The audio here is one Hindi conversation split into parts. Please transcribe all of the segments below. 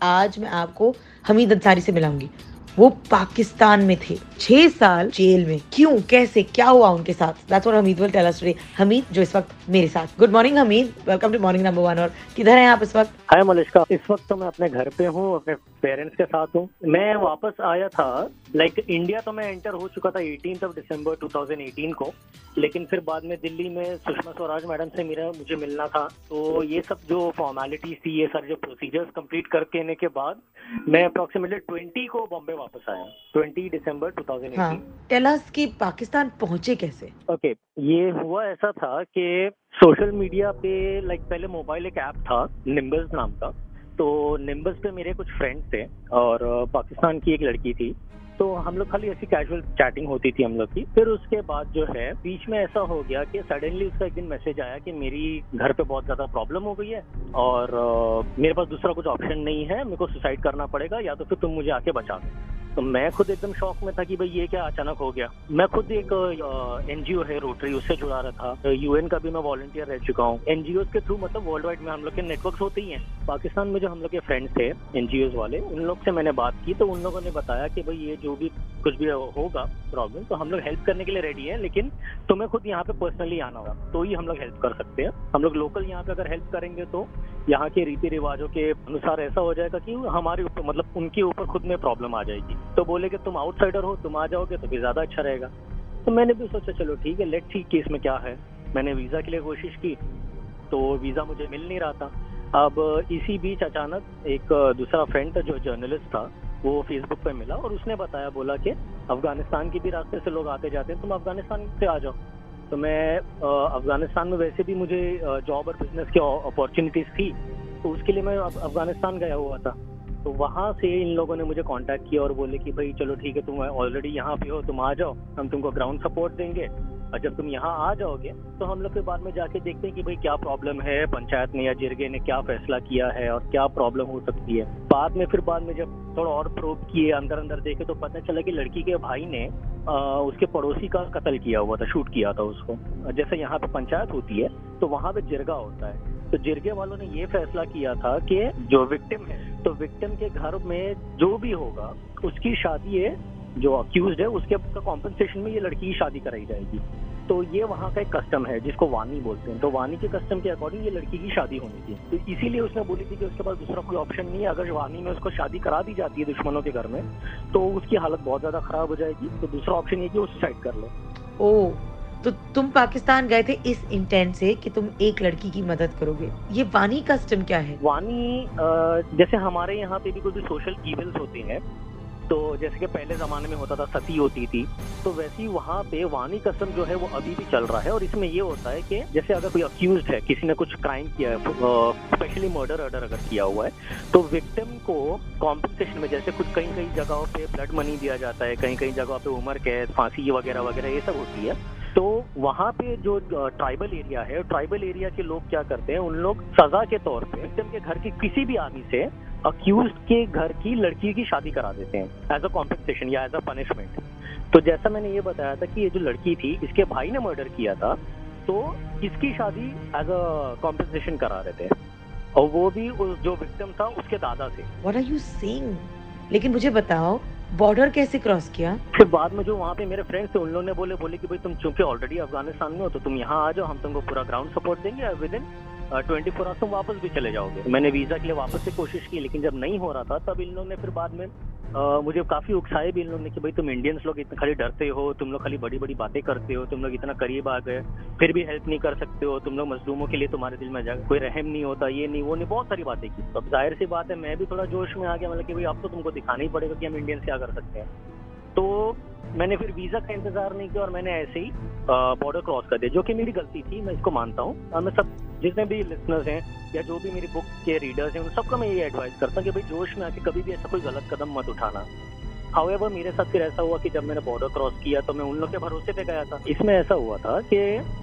आज मैं आपको हमीद अंसारी से मिलाऊँगी। वो पाकिस्तान में थे। छह साल जेल में। क्यों? कैसे? क्या हुआ उनके साथ? Hamid will tell us Hamid जो इस वक्त मेरे साथ। Good morning Hamid welcome to morning number one और किधर हैं आप इस वक्त? हाय मलिश्का। इस वक्त तो मैं अपने घर पे हूँ अपने पेरेंट्स के साथ हूँ। मैं वापस आया था लाइक like, इंडिया तो मैं एंटर हो चुका था एटीन ऑफ़ दिसंबर 2018 को। लेकिन फिर बाद में दिल्ली में सुषमा स्वराज मैडम से मेरा मुझे मिलना था। तो ये सब जो फॉर्मेलिटीज थी ये सारे जो प्रोसीजर्स कंप्लीट करके के बाद मैं अप्रोक्सीमेटली ट्वेंटी को बॉम्बे वापस आया। ट्वेंटी दिसंबर टू थाउज़ेंड हाँ। टेल अस कि पाकिस्तान पहुँचे कैसे? ओके okay, ये हुआ ऐसा था कि सोशल मीडिया पे लाइक पहले मोबाइल एक ऐप था निम्बल्स नाम का। तो निम्बल्स पे मेरे कुछ फ्रेंड्स थे और पाकिस्तान की एक लड़की थी। तो हम लोग खाली ऐसी कैजुअल चैटिंग होती थी हम लोग की। फिर उसके बाद जो है बीच में ऐसा हो गया कि सडनली उसका एक दिन मैसेज आया कि मेरी घर पे बहुत ज़्यादा प्रॉब्लम हो गई है और मेरे पास दूसरा कुछ ऑप्शन नहीं है मेरे को सुसाइड करना पड़ेगा या तो फिर तुम मुझे आके बचा दो। तो मैं खुद एकदम शौक में था कि भाई ये क्या अचानक हो गया। मैं खुद एक एनजीओ है, रोटरी उससे जुड़ा रहा था। यूएन का भी मैं वॉलंटियर रह चुका हूँ। एनजीओ के थ्रू मतलब वर्ल्ड वाइड में हम लोग के नेटवर्क होते ही हैं। पाकिस्तान में जो हम लोग के फ्रेंड्स थे एनजीओ वाले, उन लोग से मैंने बात की तो उन लोगों ने बताया कि भाई ये जो भी कुछ भी होगा प्रॉब्लम तो हम लोग हेल्प करने के लिए रेडी है, लेकिन तुम्हें खुद यहाँ पे पर्सनली आना होगा तो ही हम लोग हेल्प कर सकते हैं। हम लोग लोकल यहाँ पे अगर हेल्प करेंगे तो यहाँ के रीति रिवाजों के अनुसार ऐसा हो जाएगा कि हमारे ऊपर मतलब उनके ऊपर खुद में प्रॉब्लम आ जाएगी। तो बोले कि तुम आउटसाइडर हो, तुम आ जाओगे तो फिर ज़्यादा अच्छा रहेगा। तो मैंने भी सोचा, चलो ठीक है लेट ठीक केस में क्या है। मैंने वीज़ा के लिए कोशिश की तो वीज़ा मुझे मिल नहीं रहा था। अब इसी बीच अचानक एक दूसरा फ्रेंड था, जो जर्नलिस्ट था, वो फेसबुक पे मिला और उसने बताया, बोला कि अफ़गानिस्तान की भी रास्ते से लोग आते जाते हैं, तुम अफ़गानिस्तान से आ जाओ। तो मैं अफ़गानिस्तान में वैसे भी मुझे जॉब और बिज़नेस की अपॉर्चुनिटीज़ थी तो उसके लिए मैं अफ़गानिस्तान गया हुआ था। तो वहाँ से इन लोगों ने मुझे कांटेक्ट किया और बोले कि भाई चलो ठीक है तुम ऑलरेडी यहाँ पे हो तुम आ जाओ हम तुमको ग्राउंड सपोर्ट देंगे और जब तुम यहाँ आ जाओगे तो हम लोग फिर बाद में जाके देखते हैं कि भाई क्या प्रॉब्लम है पंचायत ने या जिरगे ने क्या फैसला किया है और क्या प्रॉब्लम हो सकती है. बाद में फिर बाद में जब थोड़ा और प्रूव किए अंदर अंदर देखे तो पता चला कि लड़की के भाई ने आ, उसके पड़ोसी का कत्ल किया हुआ था शूट किया था उसको। जैसे यहाँ पे पंचायत होती है तो वहाँ पे जिरगा होता है। तो जिरगे वालों ने ये फैसला किया था कि जो विक्टिम है तो विक्टिम के घर में जो भी होगा, उसकी शादी है, जो अक्यूज है, उसके कॉम्पनसेशन में ये लड़की की शादी कराई जाएगी। तो ये वहाँ का एक कस्टम है, जिसको वानी बोलते हैं। तो वानी के कस्टम के अकॉर्डिंग ये लड़की की शादी होनी थी। तो इसीलिए उसने बोली थी कि उसके पास दूसरा कोई ऑप्शन नहीं है। अगर वानी में उसको शादी करा दी जाती है दुश्मनों के घर में तो उसकी हालत बहुत ज़्यादा खराब हो जाएगी। तो दूसरा ऑप्शन ये कि वो सुसाइड कर ले। ओ तो तुम पाकिस्तान गए थे इस इंटेंट से कि तुम एक लड़की की मदद करोगे। ये वानी कस्टम क्या है? वानी जैसे हमारे यहाँ पे भी कुछ सोशल इवेंट्स होते हैं तो जैसे कि पहले जमाने में होता था, सती होती थी तो वैसे ही वहाँ पे वानी कसम जो है वो अभी भी चल रहा है और इसमें ये होता है कि जैसे अगर कोई अक्यूज है, किसी ने कुछ क्राइम किया है स्पेशली मर्डर अर्डर अगर किया हुआ है तो विक्टिम को कॉम्पनसेशन में जैसे कुछ कई कई जगहों पे ब्लड मनी दिया जाता है कहीं कहीं जगहों पे उम्र, कैद, फांसी वगैरह वगैरह ये सब होती है तो वहाँ पे जो ट्राइबल एरिया है ट्राइबल एरिया के लोग क्या करते हैं, उन लोग सजा के तौर पे विक्टिम के घर के किसी भी आदमी से अक्यूज के घर की लड़की की शादी करा देते हैं एज अ कॉम्पेंसेशन या एज अ पनिशमेंट तो जैसा मैंने ये बताया था कि ये जो लड़की थी, इसके भाई ने मर्डर किया था तो इसकी शादी एज अ कॉम्पेंसेशन करा रहे थे। और वो भी उस जो विक्टिम था, उसके दादा से। व्हाट आर यू सेइंग लेकिन मुझे बताओ बॉर्डर कैसे क्रॉस किया? फिर बाद में जो वहाँ पे मेरे फ्रेंड्स थे, उन लोगों ने बोले बोले कि भाई तुम चूँकि ऑलरेडी अफ़गानिस्तान में हो तो तुम यहाँ आ जाओ, हम तुमको पूरा ग्राउंड सपोर्ट देंगे within twenty four hours तुम वापस भी चले जाओगे। मैंने वीज़ा के लिए वापस से कोशिश की, लेकिन जब नहीं हो रहा था, तब इन लोगों ने फिर बाद में मुझे काफ़ी उकसाए भी इन लोगों ने कि भाई तुम इंडियंस लोग इतना खाली डरते हो, तुम लोग खाली बड़ी बड़ी बातें करते हो, तुम लोग इतना करीब आ गए, फिर भी हेल्प नहीं कर सकते हो, तुम लोग मजलूमों के लिए तुम्हारे दिल में जाए कोई रहम नहीं होता, ये नहीं, वो नहीं, बहुत सारी बातें की। अब ज़ाहिर सी बात है, मैं भी थोड़ा जोश में आ गया मतलब कि भाई अब तो तुमको दिखाना ही पड़ेगा कि हम इंडियंस क्या कर सकते हैं। तो मैंने फिर वीज़ा का इंतज़ार नहीं किया और मैंने ऐसे ही बॉर्डर क्रॉस कर दिया, जो कि मेरी गलती थी, मैं इसको मानता हूँ। और मैं सब, जितने भी लिसनर्स हैं या जो भी मेरी बुक के रीडर्स हैं, उन सबको मैं ये एडवाइस करता हूँ कि भाई जोश में आके कभी भी ऐसा कोई गलत कदम मत उठाना। हाउएवर मेरे साथ फिर ऐसा हुआ कि जब मैंने बॉर्डर क्रॉस किया तो मैं उन लोग के भरोसे पे गया था। इसमें ऐसा हुआ था कि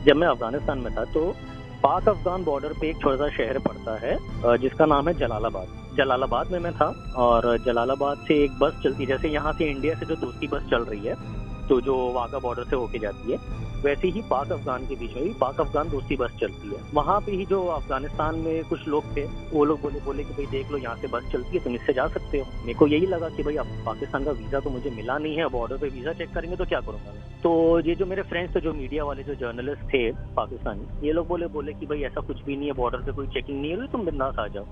जब मैं अफ़गानिस्तान में था तो पाक अफगान बॉर्डर पे एक छोटा सा शहर पड़ता है जिसका नाम है जलालाबाद। जलालाबाद में मैं था और जलालाबाद से एक बस चलती, जैसे यहाँ से इंडिया से जो दूसरी बस चल रही है तो जो वाघा बॉर्डर से होके जाती है, वैसे ही पाक अफगान के बीच में भी पाक अफगान दोस्ती बस चलती है। वहाँ पे ही जो अफ़गानिस्तान में कुछ लोग थे, वो लोग बोले बोले कि भाई देख लो, यहाँ से बस चलती है, तुम इससे जा सकते हो। मेरे को यही लगा कि भाई अब पाकिस्तान का वीज़ा तो मुझे मिला नहीं है बॉर्डर पे वीज़ा चेक करेंगे तो क्या करूँगा तो ये जो मेरे फ्रेंड्स थे, जो मीडिया वाले, जो जर्नलिस्ट थे पाकिस्तानी, ये लोग बोले बोले कि भाई ऐसा कुछ भी नहीं है बॉर्डर पे कोई चेकिंग नहीं है, तुम बिंदास आ जाओ।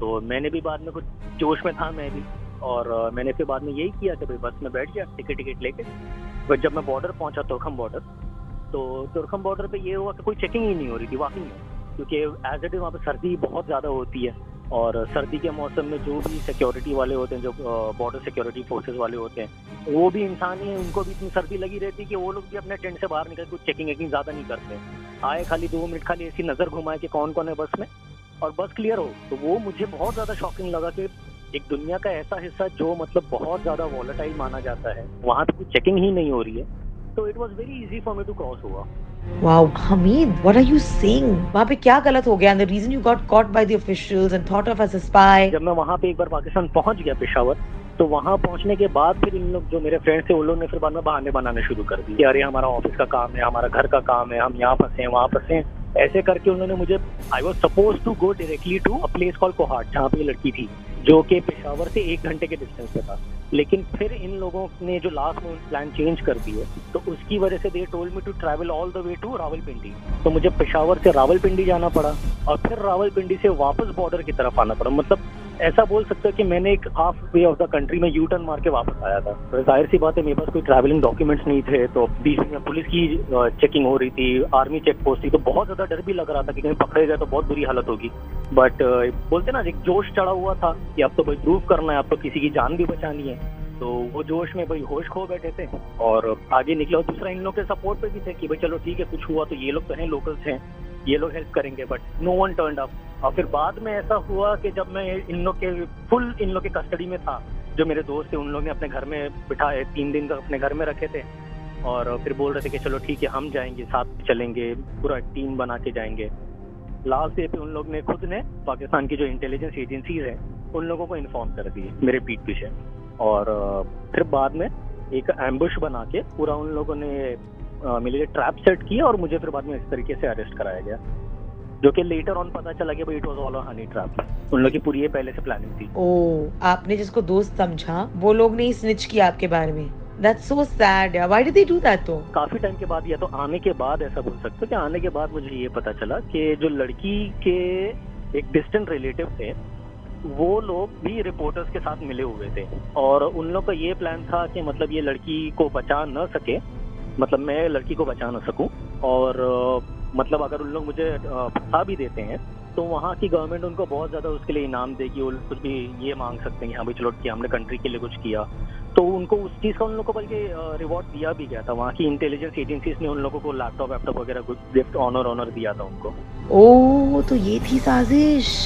तो मैंने भी बाद में कुछ जोश में था मैं भी। और मैंने फिर बाद में यही किया कि भाई बस में बैठ गया टिकट टिकट लेके। बट जब मैं बॉर्डर पहुँचा तुरखम बॉर्डर तो तुरखम बॉर्डर पे ये हुआ कि कोई चेकिंग ही नहीं हो रही थी, वाकई में। क्योंकि एज इट इज़ वहाँ पे सर्दी बहुत ज़्यादा होती है और सर्दी के मौसम में जो भी सिक्योरिटी वाले होते हैं, जो बॉर्डर सिक्योरिटी फोर्सेज वाले होते हैं, वो भी इंसान है उनको भी इतनी सर्दी लगी रहती है कि वो लोग भी अपने टेंट से बाहर निकल कुछ चेकिंग वेकिंग ज़्यादा नहीं करते। आए खाली दो मिनट खाली ऐसी नज़र घुमाए कि कौन कौन है बस में। और बस क्लियर हो तो वो मुझे बहुत ज़्यादा शॉकिंग लगा कि एक दुनिया का ऐसा हिस्सा जो मतलब बहुत ज़्यादा वॉलेटाइल माना जाता है वहाँ पे कुछ चेकिंग ही नहीं हो रही है तो it was very easy for me to cross हुआ Wow, Hamid, what are you saying? वहाँ पे क्या गलत हो गया? And the reason you got caught by the officials and thought of as a spy. जब मैं वहाँ पे एक बार पाकिस्तान पहुँच गया पेशावर तो वहाँ पहुँचने के बाद फिर इन लोग जो मेरे फ्रेंड्स थे उन लोगों ने फिर बाद में बहाने बनाने शुरू कर दिए अरे हमारा ऑफ़िस का काम है हमारा घर का काम है हम यहाँ फंसे हैं वहाँ फंसे ऐसे करके उन्होंने मुझे I was suppose to go directly to a place call Kohat जहाँ पे लड़की थी, जो कि पेशावर से एक घंटे के डिस्टेंस पे था। लेकिन फिर इन लोगों ने जो लास्ट में प्लान चेंज कर दिए तो उसकी वजह से they told me to travel all the way to Rawalpindi तो मुझे पेशावर से रावलपिंडी जाना पड़ा और फिर रावलपिंडी से वापस बॉर्डर की तरफ़ आना पड़ा। मतलब ऐसा बोल सकते हो कि मैंने एक half way of the country में यू टर्न मार के वापस आया था। तो ज़ाहिर सी बात है, मेरे पास कोई ट्रैवलिंग डॉक्यूमेंट्स नहीं थे तो बीच में पुलिस की चेकिंग हो रही थी आर्मी चेक पोस्ट थी तो बहुत ज़्यादा डर भी लग रहा था कि कहीं पकड़े गए तो बहुत बुरी हालत होगी। बट बोलते ना, एक जोश चढ़ा हुआ था कि अब तो भाई प्रूव करना है, अब तो किसी की जान भी बचानी है। तो वो जोश में भाई होश खो बैठे थे और आगे निकले और दूसरा इन लोग के सपोर्ट पे भी थे कि भाई चलो ठीक है, कुछ हुआ तो ये लोग तो हैं लोकल्स हैं। ये लोग हेल्प करेंगे but no one turn up और फिर बाद में ऐसा हुआ कि जब मैं इन लोग के फुल इन लोग के कस्टडी में था, जो मेरे दोस्त थे, उन लोग ने अपने घर में बिठाए, तीन दिन तक अपने घर में रखे थे। और फिर बोल रहे थे कि चलो ठीक है, हम जाएँगे, साथ चलेंगे, पूरा टीम बना के जाएँगे। लास्ट डे पे उन लोग ने खुद ने पाकिस्तान की जो इंटेलिजेंस एजेंसीज है, उन लोगों को इन्फॉर्म कर दिए, मेरे पीठ पीछे। और फिर बाद में एक एम्बुश बना के पूरा उन लोगों ने मेरे लिए ट्रैप सेट किया और मुझे फिर बाद में इस तरीके से अरेस्ट कराया गया। जो कि लेटर ऑन पता चला कि भाई it was all honey trap उन लोग की पूरी ये पहले से प्लानिंग थी। ओ आपने जिसको दोस्त समझा वो लोग ने स्निच किया आपके बारे में। That's so sad. Why did they do that though? काफ़ी टाइम के बाद या तो आने के बाद ऐसा बोल सकते हो कि आने के बाद मुझे ये पता चला कि जो लड़की के एक डिस्टेंट रिलेटिव थे वो लोग भी रिपोर्टर्स के साथ मिले हुए थे। और उन लोग का ये प्लान था कि मतलब ये लड़की को बचा न सके मतलब मैं लड़की को बचा ना सकूँ। और मतलब अगर उन लोग मुझे फंसा भी देते हैं तो वहाँ की गवर्नमेंट उनको बहुत ज़्यादा उसके लिए इनाम देगी वो कुछ भी ये मांग सकते हैं हाँ भाई चलो कि हमने कंट्री के लिए कुछ किया। तो उनको उस चीज़ का उन लोगों को बल्कि रिवॉर्ड दिया भी गया था। वहाँ की इंटेलिजेंस एजेंसीज ने उन लोगों को लैपटॉप वैपटॉप वगैरह कुछ गिफ्ट ऑनर ऑनर दिया था उनको। ओ तो ये थी साजिश।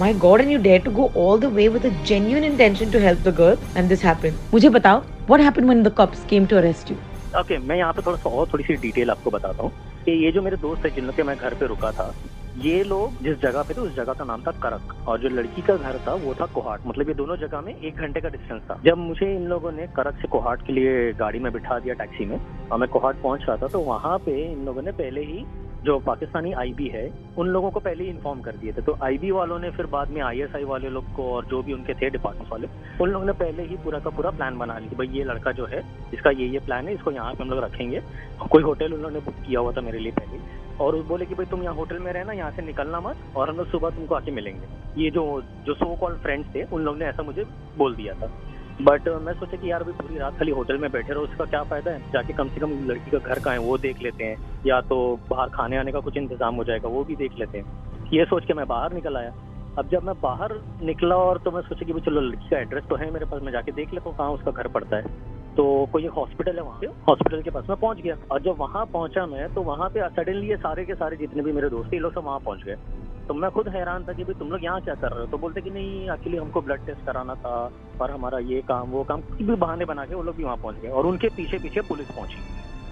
My God, and you dare to go all the way with a genuine intention to help the girl, and this happened. मुझे बताओ, what happened when the cops came to arrest you? Okay okay, मैं यहाँ पे थोड़ा सा और थोड़ी सी डिटेल आपको बताता हूँ कि ये जो मेरे दोस्त है जिन लोग के मैं घर पे रुका था ये लोग जिस जगह पे थे, उस जगह का नाम था करक। और जो लड़की का घर था, वो था कोहाट। मतलब ये दोनों जगह में एक घंटे का डिस्टेंस था। जब मुझे इन लोगों ने करक से कोहाट के लिए गाड़ी में बिठा दिया टैक्सी में, और मैं कोहाट पहुँच रहा था तो वहाँ पे इन लोगों ने पहले ही जो पाकिस्तानी आईबी है, उन लोगों को पहले ही इन्फॉर्म कर दिए थे। तो आईबी वालों ने फिर बाद में आईएसआई वाले लोग को और जो भी उनके थे डिपार्टमेंट वाले, उन लोगों ने पहले ही पूरा का पूरा प्लान बना लिया भाई ये लड़का जो है, इसका ये ये प्लान है, इसको यहाँ पे हम लोग रखेंगे। कोई होटल उन्होंने बुक किया हुआ था मेरे लिए पहले। और बोले कि भाई तुम यहाँ होटल में रहना यहाँ से निकलना मत और हम लोग सुबह तुमको आके मिलेंगे। ये जो जो सो कॉल फ्रेंड्स थे उन लोग ने ऐसा मुझे बोल दिया था। बट uh, मैं सोचा कि यार अभी पूरी रात खाली होटल में बैठे रहो उसका क्या फ़ायदा है? जाके कम से कम लड़की का घर का है वो देख लेते हैं। या तो बाहर खाने आने का कुछ इंतज़ाम हो जाएगा वो भी देख लेते हैं। ये सोच के मैं बाहर निकल आया। अब जब मैं बाहर निकला और तो मैं सोचा कि भाई चलो लड़की का एड्रेस तो है मेरे पास मैं जाके देख लेता हूँ कहाँ उसका घर पड़ता है। तो कोई हॉस्पिटल है वहाँ पे? हॉस्पिटल के पास। में पहुँच गया। और जब वहाँ पहुँचा मैं तो वहाँ पे सडनली ये सारे के सारे जितने भी मेरे दोस्त ये लोग सब वहाँ पहुँच गए। तो मैं खुद हैरान था कि भाई तुम लोग यहाँ क्या कर रहे हो? तो बोलते कि नहीं एक्चुअली हमको ब्लड टेस्ट कराना था और हमारा ये काम, वो काम भी बहाने बना के वो लोग भी वहाँ पहुँच गए और उनके पीछे पीछे पुलिस पहुँची।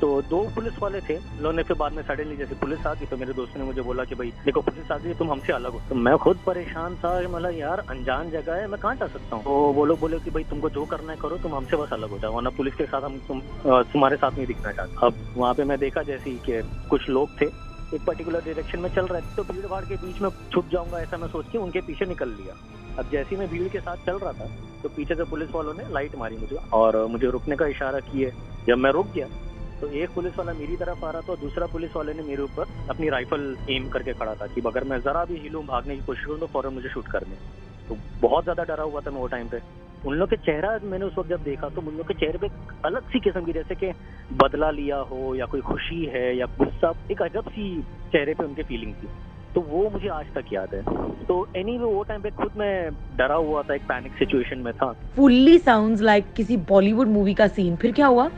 तो दो पुलिस वाले थे। उन्होंने फिर बाद में सडनली जैसे पुलिस आ गई तो मेरे दोस्त ने मुझे बोला कि भाई, देखो, पुलिस आ गई, तुम हमसे अलग हो। तो मैं खुद परेशान था मतलब यार, अनजान जगह है, मैं कहाँ जा सकता हूँ? तो वो लोग बोले कि भाई, तुमको जो करना है करो, तुम हमसे बस अलग हो जाओ, वरना पुलिस के साथ हम, तुम तुम्हारे साथ नहीं दिखना चाहते। अब वहाँ पे मैं देखा जैसे कि कुछ लोग थे, एक पर्टिकुलर डायरेक्शन में चल रहे थे तो भीड़ भाड़ के बीच में छुप जाऊँगा ऐसा मैं सोच के उनके पीछे निकल लिया। अब जैसे ही मैं भीड़ के साथ चल रहा था तो पीछे से पुलिस वालों ने लाइट मारी मुझे, और मुझे रुकने का इशारा किए जब मैं रुक गया तो एक पुलिस वाला मेरी तरफ़ आ रहा था और दूसरा पुलिस वाले ने मेरे ऊपर अपनी राइफल एम करके खड़ा था कि अगर मैं जरा भी हिलूं भागने की कोशिश करूँ तो फ़ौरन मुझे शूट करने। तो बहुत ज़्यादा डरा हुआ था मैं वो टाइम पे। उन लोग के चेहरा मैंने उस वक्त जब देखा तो उन लोग के चेहरे पे अलग सी किस्म की जैसे कि बदला लिया हो या कोई खुशी है या गुस्सा एक अजब सी चेहरे पे उनके फीलिंग थी। तो वो मुझे आज तक याद है। तो एनी anyway, वो टाइम पे खुद मैं डरा हुआ था एक पैनिक सिचुएशन में था। फुल्ली साउंड लाइक किसी बॉलीवुड मूवी का सीन फिर क्या हुआ?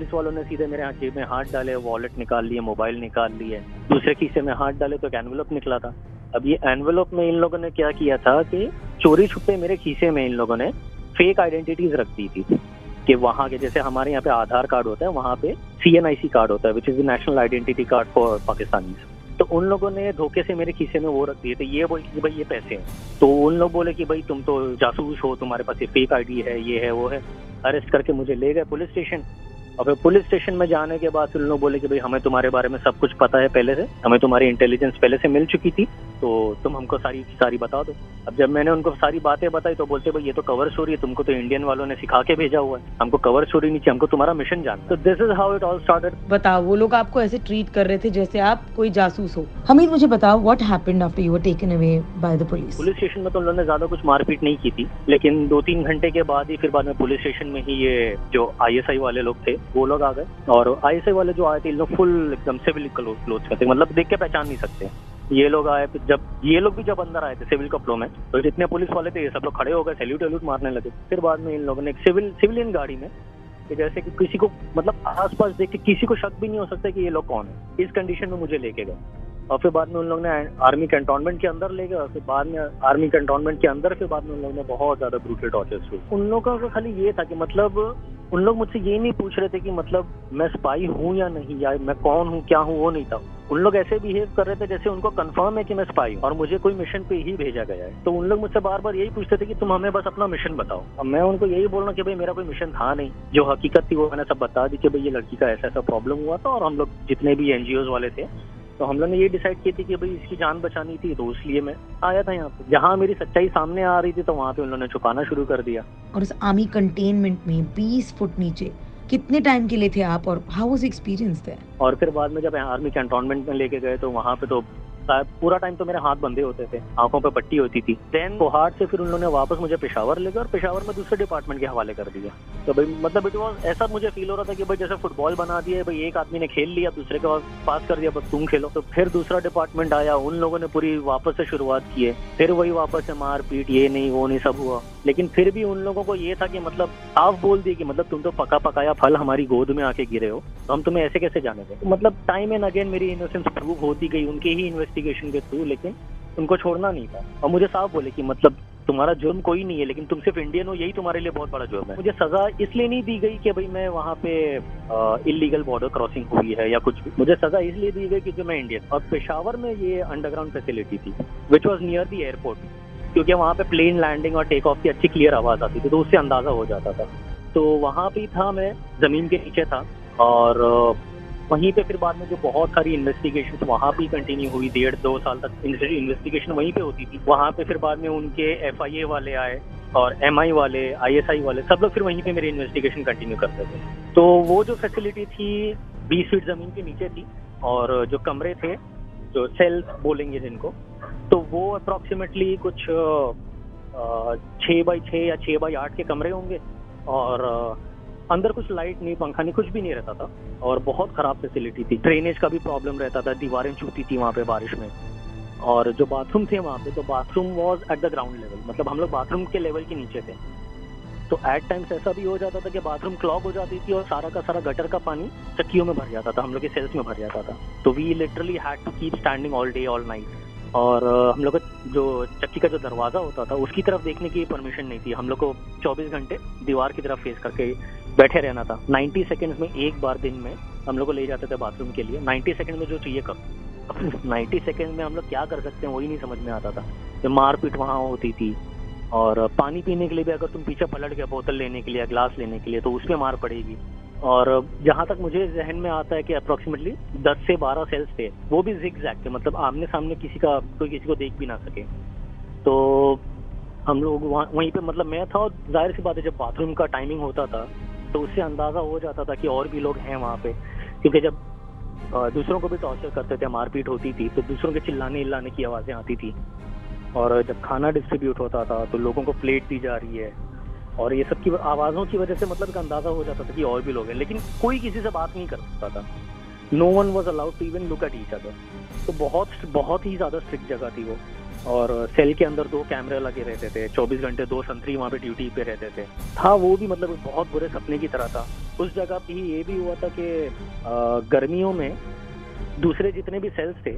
पुलिस वालों ने सीधे मेरे जेब में हाथ डाले वॉलेट निकाल लिए मोबाइल निकाल लिए। दूसरे खीसे में हाथ डाले तो एक एनवेलप निकला था। अब ये एनवेलप में इन लोगों ने क्या किया था कि चोरी छुपे मेरे खीसे में इन लोगों ने फेक आइडेंटिटीज रख दी थी। कि वहाँ के जैसे हमारे यहाँ पे आधार कार्ड होता है, वहाँ पे सी कार्ड होता है which is the national identity card for Pakistani तो उन लोगों ने धोखे से मेरे खीसे में वो रख दिए। थे ये बोल कि भाई ये पैसे हैं। तो उन लोग बोले कि भाई तुम तो जासूस हो, तुम्हारे पास ये फेक आईडी है, ये है, वो है। अरेस्ट करके मुझे ले गए पुलिस स्टेशन। और फिर पुलिस स्टेशन में जाने के बाद फिर लोग बोले कि भाई हमें तुम्हारे बारे में सब कुछ पता है पहले से। हमें तुम्हारी इंटेलिजेंस पहले से मिल चुकी थी तो तुम हमको सारी सारी बता दो। अब जब मैंने उनको सारी बातें बताई तो बोलते भाई ये तो कवर स्टोरी है तुमको तो इंडियन वालों ने सिखा के भेजा हुआ है। हमको कवर स्टोरी नहीं चाहिए हमको तुम्हारा मिशन जानना तो this is how it all started बताओ वो लोग आपको ऐसे ट्रीट कर रहे थे जैसे आप कोई जासूस हो। हमीद मुझे बताओ what happened after you were taken away by the police police station में तो उन्होंने ज़्यादा कुछ मारपीट नहीं की थी लेकिन दो तीन घंटे के बाद ही फिर बाद में पुलिस स्टेशन में ही ये जो आईएसआई वाले लोग थे वो लोग आ गए। और आई वाले जो आए थे लोग फुल एकदम सिविल क्लोथ करते मतलब देख के पहचान नहीं सकते। ये लोग आए जब ये लोग भी जब अंदर आए थे सिविल कपड़ों में तो जितने पुलिस वाले थे, ये सब लोग खड़े हो गए सैल्यूट वैल्यूट मारने लगे। फिर बाद में इन लोगों ने एक सिविल सिविलियन गाड़ी में, कि जैसे कि किसी को मतलब आसपास देख के किसी को शक भी नहीं हो सकता कि ये लोग कौन है। इस कंडीशन में मुझे लेके गए। और फिर बाद में उन लोगों ने आर्मी कैंटोनमेंट के अंदर ले गए, और फिर बाद में आर्मी कैंटोनमेंट के अंदर, फिर बाद में उन लोगों ने बहुत ज़्यादा ब्रूटल टॉर्चर हुए। उन लोगों का खाली ये था कि मतलब उन लोग मुझसे ये नहीं पूछ रहे थे कि मतलब मैं स्पाई हूँ या नहीं, या मैं कौन हूँ, क्या हूँ, वो नहीं था। उन लोग ऐसे बिहेव कर रहे थे जैसे उनको कंफर्म है कि मैं स्पाई हूँ और मुझे कोई मिशन पे ही भेजा गया है। तो उन लोग मुझसे बार बार यही पूछते थे कि तुम हमें बस अपना मिशन बताओ। अब मैं उनको यही बोल रहा कि भाई, मेरा कोई मिशन था नहीं। जो हकीकत थी वो मैंने सब बता दी कि भाई, ये लड़की का ऐसा ऐसा प्रॉब्लम हुआ था और हम लोग जितने भी एनजीओ वाले थे तो हम लोग ने ये डिसाइड की थी कि भाई इसकी जान बचानी थी तो इसलिए मैं आया था यहाँ पे। जहाँ मेरी सच्चाई सामने आ रही थी तो वहाँ पे उन्होंने छुपाना शुरू कर दिया। और उस आर्मी कंटेनमेंट में बीस फुट नीचे कितने टाइम के लिए थे आप और हाउ वाज एक्सपीरियंस देयर और फिर बाद में जब आर्मी कंटोनमेंट में लेके गए तो वहाँ पे तो पूरा टाइम तो मेरे हाथ बंधे होते थे। आँखों पर पट्टी होती थी। देन कोहाट से फिर उन्होंने वापस मुझे पेशावर ले गया और पेशावर में दूसरे डिपार्टमेंट के हवाले कर दिया। तो भाई मतलब इट वॉज़ ऐसा मुझे फील हो रहा था कि भाई जैसे फुटबॉल बना दिया भाई एक आदमी ने खेल लिया दूसरे के पास कर दिया बस तुम खेलो। तो फिर दूसरा डिपार्टमेंट आया उन लोगों ने पूरी वापस से शुरुआत की है। फिर वही वापस से मार पीट ये नहीं वो नहीं सब हुआ। लेकिन फिर भी उन लोगों को ये था कि मतलब साफ़ बोल दिए कि मतलब तुम तो पका पकाया फल हमारी गोद में आके गिरे हो। तो हम तुम्हें ऐसे कैसे जाने दें? मतलब टाइम एंड अगेन मेरी इनोसेंस प्रूव होती गई उनके ही इन्वेस्टिगेशन के थ्रू लेकिन उनको छोड़ना नहीं था। और मुझे साफ़ बोले कि मतलब तुम्हारा जुर्म कोई नहीं है, लेकिन तुम सिर्फ़ इंडियन हो, यही तुम्हारे लिए बहुत बड़ा जुर्म है। मुझे सजा इसलिए नहीं दी गई कि भाई मैं वहाँ पे इलीगल बॉर्डर क्रॉसिंग हुई है या कुछ भी। मुझे सजा इसलिए दी गई क्योंकि मैं इंडियन और पेशावर में ये अंडरग्राउंड फैसिलिटी थी which was near the airport क्योंकि वहाँ पे प्लेन लैंडिंग और टेक ऑफ़ की अच्छी क्लियर आवाज़ आती थी तो उससे अंदाज़ा हो जाता था। तो वहाँ भी था मैं, ज़मीन के नीचे था, और वहीं पे फिर बाद में जो बहुत सारी इन्वेस्टिगेशन वहाँ भी कंटिन्यू हुई, डेढ़ दो साल तक इन्वेस्टिगेशन वहीं पे होती थी। वहाँ पे फिर बाद में उनके एफआईए वाले आए और एमआई वाले आईएसआई वाले, सब लोग फिर वहीं पे मेरी इन्वेस्टिगेशन कंटिन्यू करते थे। तो वो जो फैसिलिटी थी बीस फीट ज़मीन के नीचे थी और जो कमरे थे, जो सेल्स बोलेंगे जिनको तो वो अप्रोक्सीमेटली कुछ छः बाई छः या छः बाई आठ के कमरे होंगे और अंदर कुछ लाइट नहीं, पंखा नहीं, कुछ भी नहीं रहता था। और बहुत खराब फैसिलिटी थी। ड्रेनेज का भी प्रॉब्लम रहता था, दीवारें छूती थी वहाँ पे बारिश में। और जो बाथरूम थे वहाँ पे तो bathroom was at the ground level मतलब हम लोग बाथरूम के लेवल के नीचे थे। तो एट टाइम्स ऐसा भी हो जाता था कि बाथरूम क्लॉग हो जाती थी और सारा का सारा गटर का पानी चक्कियों में भर जाता था, हम लोग के सेल्स में भर जाता था। तो we literally had to keep standing all day all night और हम लोग का जो चक्की का जो दरवाज़ा होता था, उसकी तरफ़ देखने की परमिशन नहीं थी। हम लोग को 24 घंटे दीवार की तरफ़ फेस करके बैठे रहना था। 90 सेकंड्स में एक बार दिन में हम लोग को ले जाते थे बाथरूम के लिए। 90 सेकंड में जो चाहिए कब? 90 सेकंड में हम लोग क्या कर सकते हैं वही नहीं समझ में आता था। जो मारपीट वहाँ होती थी और पानी पीने के लिए भी अगर तुम पीछे पलट गया बोतल लेने के लिए ग्लास लेने के लिए तो उसमें मार पड़ेगी। और जहाँ तक मुझे जहन में आता है कि अप्रोक्सीमेटली 10 से 12 सेल्स थे, वो भी जैक थे मतलब आमने सामने किसी का, कोई किसी को देख भी ना सके। तो हम लोग वहाँ, वहीं पे मतलब मैं था और ज़ाहिर सी बात है जब बाथरूम का टाइमिंग होता था तो उससे अंदाज़ा हो जाता था कि और भी लोग हैं वहाँ पे। क्योंकि जब दूसरों को भी टॉर्चर करते थे, मारपीट होती थी तो दूसरों के चिल्लाने इल्लाने की आवाज़ें आती थी। और जब खाना डिस्ट्रीब्यूट होता था तो लोगों को प्लेट दी जा रही है। और ये सब की आवाज़ों की वजह से मतलब एक अंदाज़ा हो जाता था कि और भी लोग हैं। लेकिन कोई किसी से बात नहीं कर सकता था। No one was allowed to even look at each other तो बहुत बहुत ही ज़्यादा स्ट्रिक्ट जगह थी वो। और सेल के अंदर दो कैमरे लगे रहते थे 24 घंटे दो संतरी वहाँ पे ड्यूटी पे रहते थे। था वो भी मतलब बहुत बुरे सपने की तरह था। उस जगह पे ये भी हुआ था कि गर्मियों में दूसरे जितने भी सेल्स थे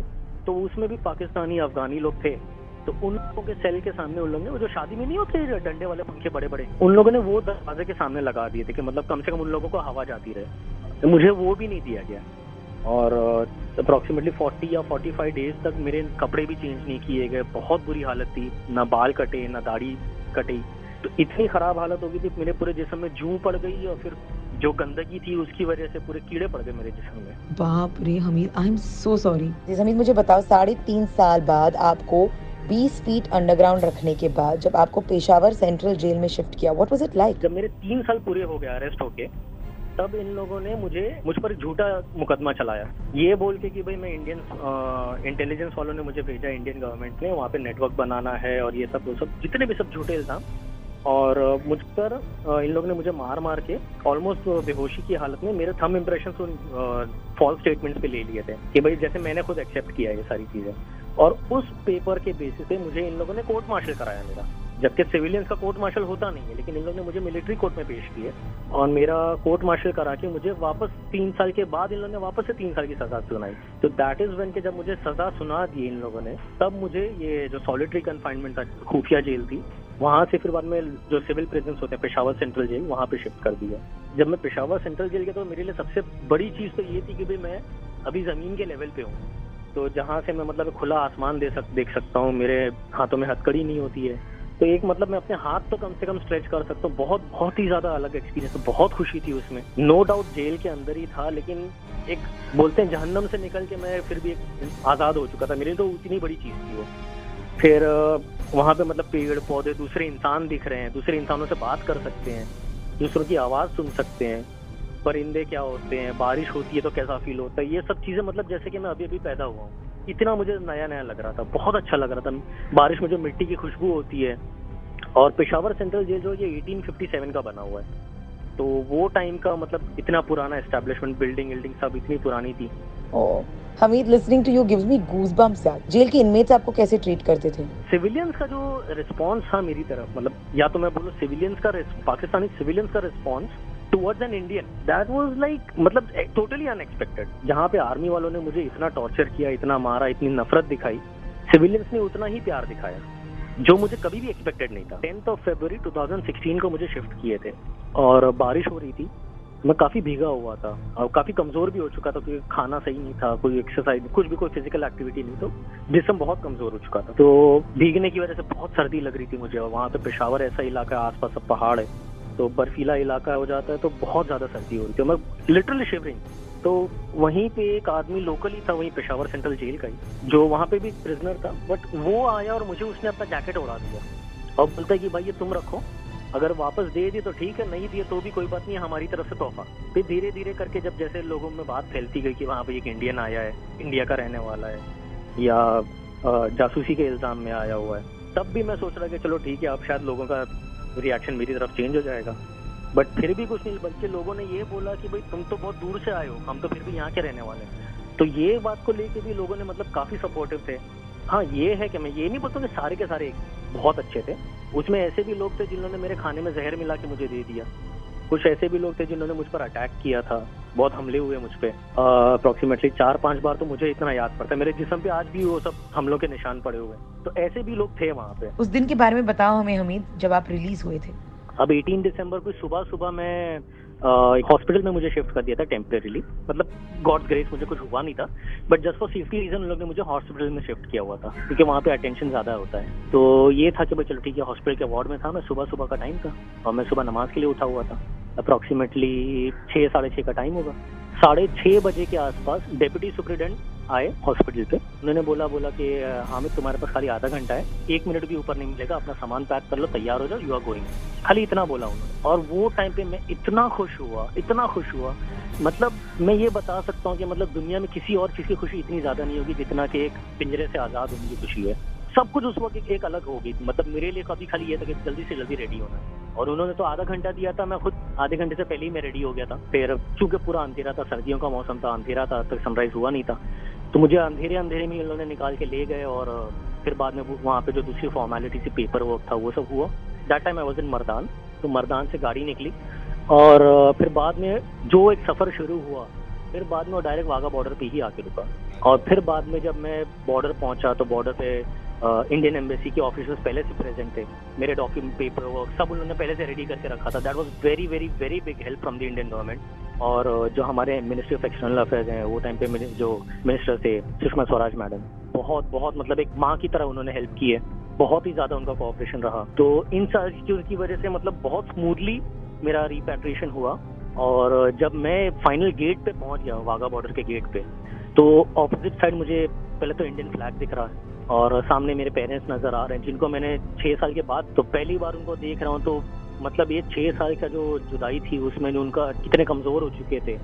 तो उसमें भी पाकिस्तानी, अफगानी लोग थे। तो उन लोगों के सेल के सामने उन लोगों ने जो शादी में नहीं होते डंडे वाले पंखे बड़े बड़े उन लोगों ने वो दरवाजे के सामने लगा दिए थे कि मतलब कम से कम उन लोगों को हवा जाती रहे। तो मुझे वो भी नहीं दिया गया। और अप्रोक्सीमेटली फोर्टी या फोर्टी फाइव डेज़ तक मेरे कपड़े भी चेंज नहीं किए गए। बहुत बुरी हालत थी। ना बाल कटे ना दाढ़ी कटी। तो इतनी खराब हालत हो गई थी मेरे पूरे जिसम में जू पड़ गई और फिर जो गंदगी थी उसकी वजह से पूरे कीड़े पड़ गए मेरे जिसम में। बाप रे Hamid I am so sorry Hamid मुझे बताओ साढ़े तीन साल बाद आपको 20 फीट अंडरग्राउंड रखने के बाद जब आपको पेशावर सेंट्रल जेल में शिफ्ट किया व्हाट वाज इट लाइक जब मेरे तीन साल पूरे हो गए अरेस्ट होके तब इन लोगों ने मुझे, मुझ पर झूठा मुकदमा चलाया। ये बोल के कि भाई मैं इंडियन इंटेलिजेंस वालों ने मुझे भेजा इंडियन गवर्नमेंट ने, वहाँ पे नेटवर्क बनाना है और ये सब, वो सब, जितने भी सब झूठे इल्ज़ाम। और मुझ पर इन लोगों ने मुझे मार मार के ऑलमोस्ट बेहोशी की हालत में मेरे थम इम्प्रेशन उन फॉल्स स्टेटमेंट्स पे ले लिए थे कि भाई जैसे मैंने खुद एक्सेप्ट किया ये सारी चीज़ें। और उस पेपर के बेसिस पे मुझे इन लोगों ने कोर्ट मार्शल कराया मेरा। जबकि सिविलियंस का कोर्ट मार्शल होता नहीं है, लेकिन इन लोगों ने मुझे मिलिट्री कोर्ट में पेश किया और मेरा कोर्ट मार्शल करा के मुझे वापस तीन साल के बाद इन लोगों ने वापस से तीन साल की सजा सुनाई। तो दैट इज़ वन के जब मुझे सजा सुना दी इन लोगों ने, तब मुझे ये जो सॉलिटरी कन्फाइनमेंट था, खुफिया जेल थी, वहाँ से फिर बाद में जो सिविल प्रेजेंस होते हैं पेशावर सेंट्रल जेल, वहाँ पे शिफ्ट कर दिया। जब मैं पेशावर सेंट्रल जेल गया तो मेरे लिए सबसे बड़ी चीज़ तो ये थी कि भाई मैं अभी ज़मीन के लेवल पे हूँ। तो जहाँ से मैं मतलब खुला आसमान दे सक, देख सकता हूँ, मेरे हाथों में हथकड़ी नहीं होती है तो एक मतलब मैं अपने हाथ तो कम से कम स्ट्रेच कर सकता हूँ। बहुत बहुत ही ज़्यादा अलग एक्सपीरियंस बहुत खुशी थी उसमें। नो डाउट जेल के अंदर ही था, लेकिन एक बोलते हैं, जहन्नम से निकल के मैं फिर भी एक आज़ाद हो चुका था। मेरे तो उतनी बड़ी चीज़ थी वो। फिर वहाँ पे मतलब पेड़ पौधे दूसरे इंसान दिख रहे हैं। दूसरे इंसानों से बात कर सकते हैं। दूसरों की आवाज़ सुन सकते हैं। परिंदे क्या होते हैं? बारिश होती है तो कैसा फील होता है? ये सब चीज़ें मतलब जैसे कि मैं अभी अभी पैदा हुआ हूँ। इतना मुझे नया नया लग रहा था बहुत अच्छा लग रहा था। बारिश में जो मिट्टी की खुशबू होती है और पेशावर सेंट्रल जेल जो ये 1857 का बना हुआ है। तो वो टाइम का मतलब इतना पुराना एस्टेब्लिशमेंट बिल्डिंग बिल्डिंग सब इतनी पुरानी थी। Hamid listening to you gives me goosebumps यार। जेल के इनमेट्स आपको कैसे ट्रीट करते थे? सिविलियंस का जो रिस्पांस था मेरी तरफ़ मतलब या तो मैं बोलूँ सिविलियंस का पाकिस्तानी सिविलियंस का response towards an Indian that was like मतलब टोटली अनएक्सपेक्टेड जहाँ पे आर्मी वालों ने मुझे इतना टॉर्चर किया, इतना मारा, इतनी नफरत दिखाई सिविलियंस ने उतना ही प्यार दिखाया, जो मुझे कभी भी एक्सपेक्टेड नहीं था. टेंथ ऑफ़ फेबर 2016 को मुझे शिफ्ट किए थे, और बारिश हो रही थी, मैं काफ़ी भीगा हुआ था, और काफ़ी कमज़ोर भी हो चुका था, क्योंकि खाना सही नहीं था, कोई एक्सरसाइज कुछ भी कोई फ़िज़िकल एक्टिविटी नहीं तो जिसम बहुत कमज़ोर हो चुका था. तो भीगने की वजह से बहुत सर्दी लग रही थी मुझे, और वहाँ पे पेशावर ऐसा इलाका है, आसपास सब पहाड़ है तो बर्फीला इलाका हो जाता है तो बहुत ज़्यादा सर्दी होती है। मैं लिटरली शिवरिंग तो वहीं पे एक आदमी लोकल ही था, वहीं पेशावर सेंट्रल जेल का ही, जो वहाँ पे भी प्रिजनर था। बट वो आया और मुझे उसने अपना जैकेट उड़ा दिया। और बोलता है कि भाई ये तुम रखो। अगर वापस दे दिए तो ठीक है, नहीं दिए तो भी कोई बात नहीं, हमारी तरफ़ से तोहफा। फिर धीरे धीरे करके जब जैसे लोगों में बात फैलती गई कि वहाँ पे एक इंडियन आया है इंडिया का रहने वाला है, या जासूसी के इल्ज़ाम में आया हुआ है, तब भी मैं सोच रहा कि चलो ठीक है, अब शायद लोगों का रिएक्शन मेरी तरफ़ चेंज हो जाएगा। बट फिर भी कुछ नहीं, बल्कि लोगों ने ये बोला कि भाई तुम तो बहुत दूर से आए हो, हम तो फिर भी यहाँ के रहने वाले हैं। तो ये बात को लेके भी लोगों ने मतलब काफ़ी सपोर्टिव थे। हाँ ये है कि मैं ये नहीं बोलता कि सारे के सारे बहुत अच्छे थे। उसमें ऐसे भी लोग थे जिन्होंने मेरे खाने में जहर मिला के मुझे दे दिया। कुछ ऐसे भी लोग थे जिन्होंने मुझ पर अटैक किया था। बहुत हमले हुए मुझ पर अप्रोक्सीमेटली चार पाँच बार तो मुझे इतना याद पड़ता है। मेरे जिसम पे आज भी वो सब हमलों के निशान पड़े हुए तो ऐसे भी लोग थे वहाँ पे। उस दिन के बारे में बताओ हमें हमीद जब आप रिलीज़ हुए थे। अब 18 दिसंबर को सुबह सुबह मैं एक हॉस्पिटल में मुझे शिफ्ट कर दिया था टेम्परेरीली मतलब गॉड ग्रेस मुझे कुछ हुआ नहीं था। But just for safety reason उन लोग ने मुझे हॉस्पिटल में शिफ्ट किया हुआ था। क्योंकि वहाँ पे अटेंशन ज़्यादा होता है। तो ये था कि भाई चलो ठीक है हॉस्पिटल के वार्ड में था मैं सुबह सुबह का टाइम था। और मैं सुबह नमाज़ के लिए उठा हुआ था। अप्रॉक्सीमेटली छः साढ़े छः का टाइम होगा। साढ़े छः बजे के आसपास डेप्यूटी सुप्रिटेंडेंट आए हॉस्पिटल पे। उन्होंने बोला बोला कि हामिद, तुम्हारे पास खाली आधा घंटा है। एक मिनट भी ऊपर नहीं मिलेगा। अपना सामान पैक कर लो, तैयार हो जाओ यू आर गोइंग खाली इतना बोला उन्होंने। और वो टाइम पे मैं इतना खुश हुआ, इतना खुश हुआ। मतलब मैं ये बता सकता हूँ कि मतलब दुनिया में किसी और चीज़ की खुशी इतनी ज़्यादा नहीं होगी जितना कि एक पिंजरे से आज़ाद होने की खुशी है। सब कुछ उस वक्त एक अलग होगी मतलब मेरे लिए कभी खाली ये था कि जल्दी से जल्दी रेडी होना। है और उन्होंने तो आधा घंटा दिया था। मैं खुद आधे घंटे से पहले ही मैं रेडी हो गया था। फिर चूँकि पूरा अंधेरा था, सर्दियों का मौसम था, अंधेरा था तक सनराइज हुआ नहीं था। तो मुझे अंधेरे अंधेरे में उन्होंने निकाल के ले गए और फिर बाद में वहाँ पे जो दूसरी फॉर्मेलिटी से पेपर वर्क था, वो सब हुआ। That time I was in Mardan तो मरदान से गाड़ी निकली। और फिर बाद में जो एक सफ़र शुरू हुआ, फिर बाद में वो डायरेक्ट वाघा बॉर्डर पे ही आके रुका। और फिर बाद में जब मैं बॉर्डर पहुँचा तो बॉर्डर पे इंडियन एम्बेसी के ऑफिसर्स पहले से प्रेजेंट थे। मेरे डॉक्यूमेंट पेपर वर्क सब उन्होंने पहले से रेडी करके रखा था। That was very very very big help from the Indian government और जो हमारे मिनिस्ट्री ऑफ़ एक्सटर्नल अफेयर्स हैं, वो टाइम पे जो मिनिस्टर थे, सुषमा स्वराज मैडम, बहुत बहुत मतलब एक माँ की तरह उन्होंने हेल्प की है। बहुत ही ज़्यादा उनका कोऑपरेशन रहा। तो इन सारी चीज़ों की वजह से मतलब बहुत स्मूथली मेरा रिपेट्रिएशन हुआ। और जब मैं फाइनल गेट पे पहुँच गया, वाघा बॉर्डर के गेट पे तो ऑपोजिट साइड मुझे पहले तो इंडियन फ्लैग दिख रहा है। और सामने मेरे पेरेंट्स नज़र आ रहे हैं, जिनको मैंने छह साल के बाद तो पहली बार उनको देख रहा हूँ तो मतलब ये छह साल का जो जुदाई थी, उसमें उनका कितने कमज़ोर हो चुके थे।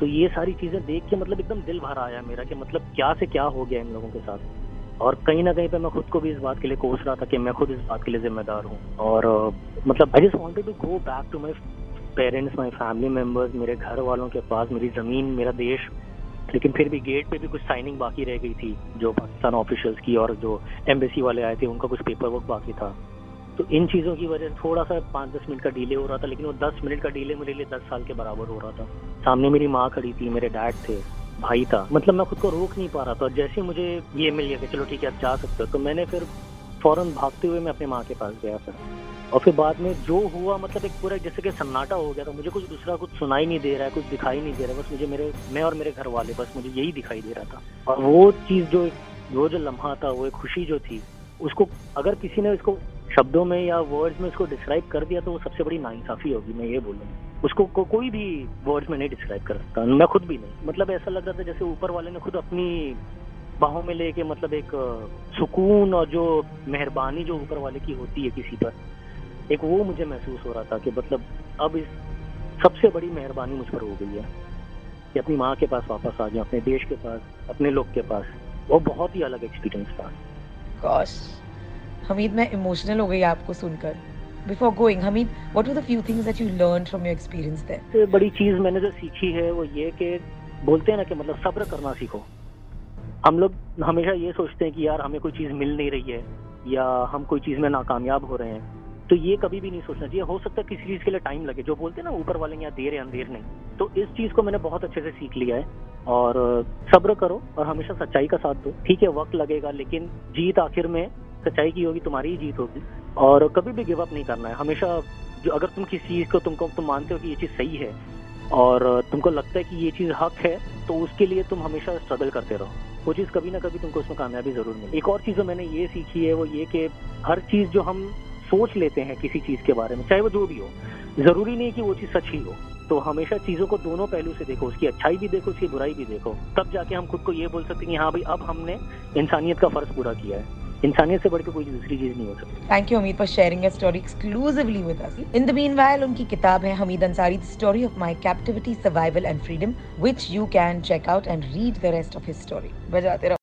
तो ये सारी चीज़ें देख के मतलब एकदम दिल भर आया मेरा कि मतलब क्या से क्या हो गया इन लोगों के साथ। और कहीं ना कहीं पे मैं खुद को भी इस बात के लिए कोस रहा था कि मैं खुद इस बात के लिए जिम्मेदार हूँ। और मतलब I just wanted to go back to my parents my family members मेरे घर वालों के पास, मेरी ज़मीन, मेरा देश लेकिन फिर भी गेट पे भी कुछ साइनिंग बाकी रह गई थी, जो पाकिस्तान ऑफिशियल्स की और जो एम्बेसी वाले आए थे, उनका कुछ पेपर वर्क बाकी था। तो इन चीज़ों की वजह से थोड़ा सा पाँच दस मिनट का डिले हो रहा था, लेकिन वो दस मिनट का डिले मेरे लिए दस साल के बराबर हो रहा था। सामने मेरी माँ खड़ी थी, मेरे डैड थे, भाई था। मतलब मैं खुद को रोक नहीं पा रहा था जैसे ही मुझे ये मिल गया कि चलो ठीक है आप जा सकते हो तो मैंने फिर फ़ौरन भागते हुए मैं अपने माँ के पास गया फिर और फिर बाद में जो हुआ मतलब एक पूरा जैसे कि सन्नाटा हो गया था मुझे कुछ दूसरा कुछ सुनाई नहीं दे रहा है कुछ दिखाई नहीं दे रहा है बस मुझे मेरे मैं और मेरे घर वाले बस मुझे यही दिखाई दे रहा था। और वो चीज़ जो वो जो लम्हा था वो एक खुशी जो थी उसको अगर किसी ने इसको शब्दों में या वर्ड्स में उसको डिस्क्राइब कर दिया तो वो सबसे बड़ी नाइंसाफी होगी मैं ये बोलूँगा उसको को, कोई भी वर्ड्स में नहीं डिस्क्राइब कर सकता मैं खुद भी नहीं। मतलब ऐसा लग रहा था जैसे ऊपर वाले ने खुद अपनी बाहों में लेके मतलब एक सुकून और जो मेहरबानी जो ऊपर वाले की होती है किसी पर एक वो मुझे महसूस हो रहा था कि मतलब अब इस सबसे बड़ी मेहरबानी मुझ पर हो गई है कि अपनी माँ के पास वापस आ गया अपने देश के पास अपने लोग के पास। वो बहुत ही अलग एक्सपीरियंस था। गॉश हमीद मैं इमोशनल हो गई आपको सुनकर। Before going Hamid what were the few things that you learned from your experience there बड़ी चीज़ मैंने जो सीखी है वो ये कि बोलते हैं ना कि मतलब सब्र करना सीखो। हम लोग हमेशा ये सोचते हैं कि यार हमें कोई चीज़ मिल नहीं रही है या हम कोई चीज़ में नाकामयाब हो रहे हैं। तो ये कभी भी नहीं सोचना चाहिए। हो सकता है किसी चीज़ के लिए टाइम लगे, जो बोलते हैं ना, ऊपर वाले यहाँ देर है, अंधेर नहीं। तो इस चीज़ को मैंने बहुत अच्छे से सीख लिया है। और सब्र करो और हमेशा सच्चाई का साथ दो। ठीक है, वक्त लगेगा, लेकिन जीत आखिर में सच्चाई की होगी, तुम्हारी ही जीत होगी। और कभी भी गिव अप नहीं करना है। हमेशा जो अगर तुम किसी चीज़ को, तुमको, तुम मानते हो कि ये चीज़ सही है, और तुमको लगता है कि ये चीज़ हक है तो उसके लिए तुम हमेशा स्ट्रगल करते रहो। वो चीज़ कभी ना कभी तुमको उसमें कामयाबी ज़रूर मिले एक और चीज़ जो मैंने ये सीखी है, वो ये कि हर चीज़ जो हम सोच लेते हैं किसी चीज़ के बारे में, चाहे वो जो भी हो। ज़रूरी नहीं कि वो चीज़ सच ही हो। तो हमेशा चीज़ों को दोनों पहलू से देखो, उसकी अच्छाई भी देखो, उसकी बुराई भी देखो। तब जाके हम खुद को ये बोल सकते हैं कि हाँ भाई, अब हमने इंसानियत का फ़र्ज़ पूरा किया है। इंसानियत से बढ़ के कोई दूसरी चीज़ नहीं हो सकती। Thank you Hamid for sharing your story exclusively with us in the meanwhile उनकी किताब है Hamid Ansari the story of my captivity survival and freedom which you can check out and read the rest of his story बजाते रहो।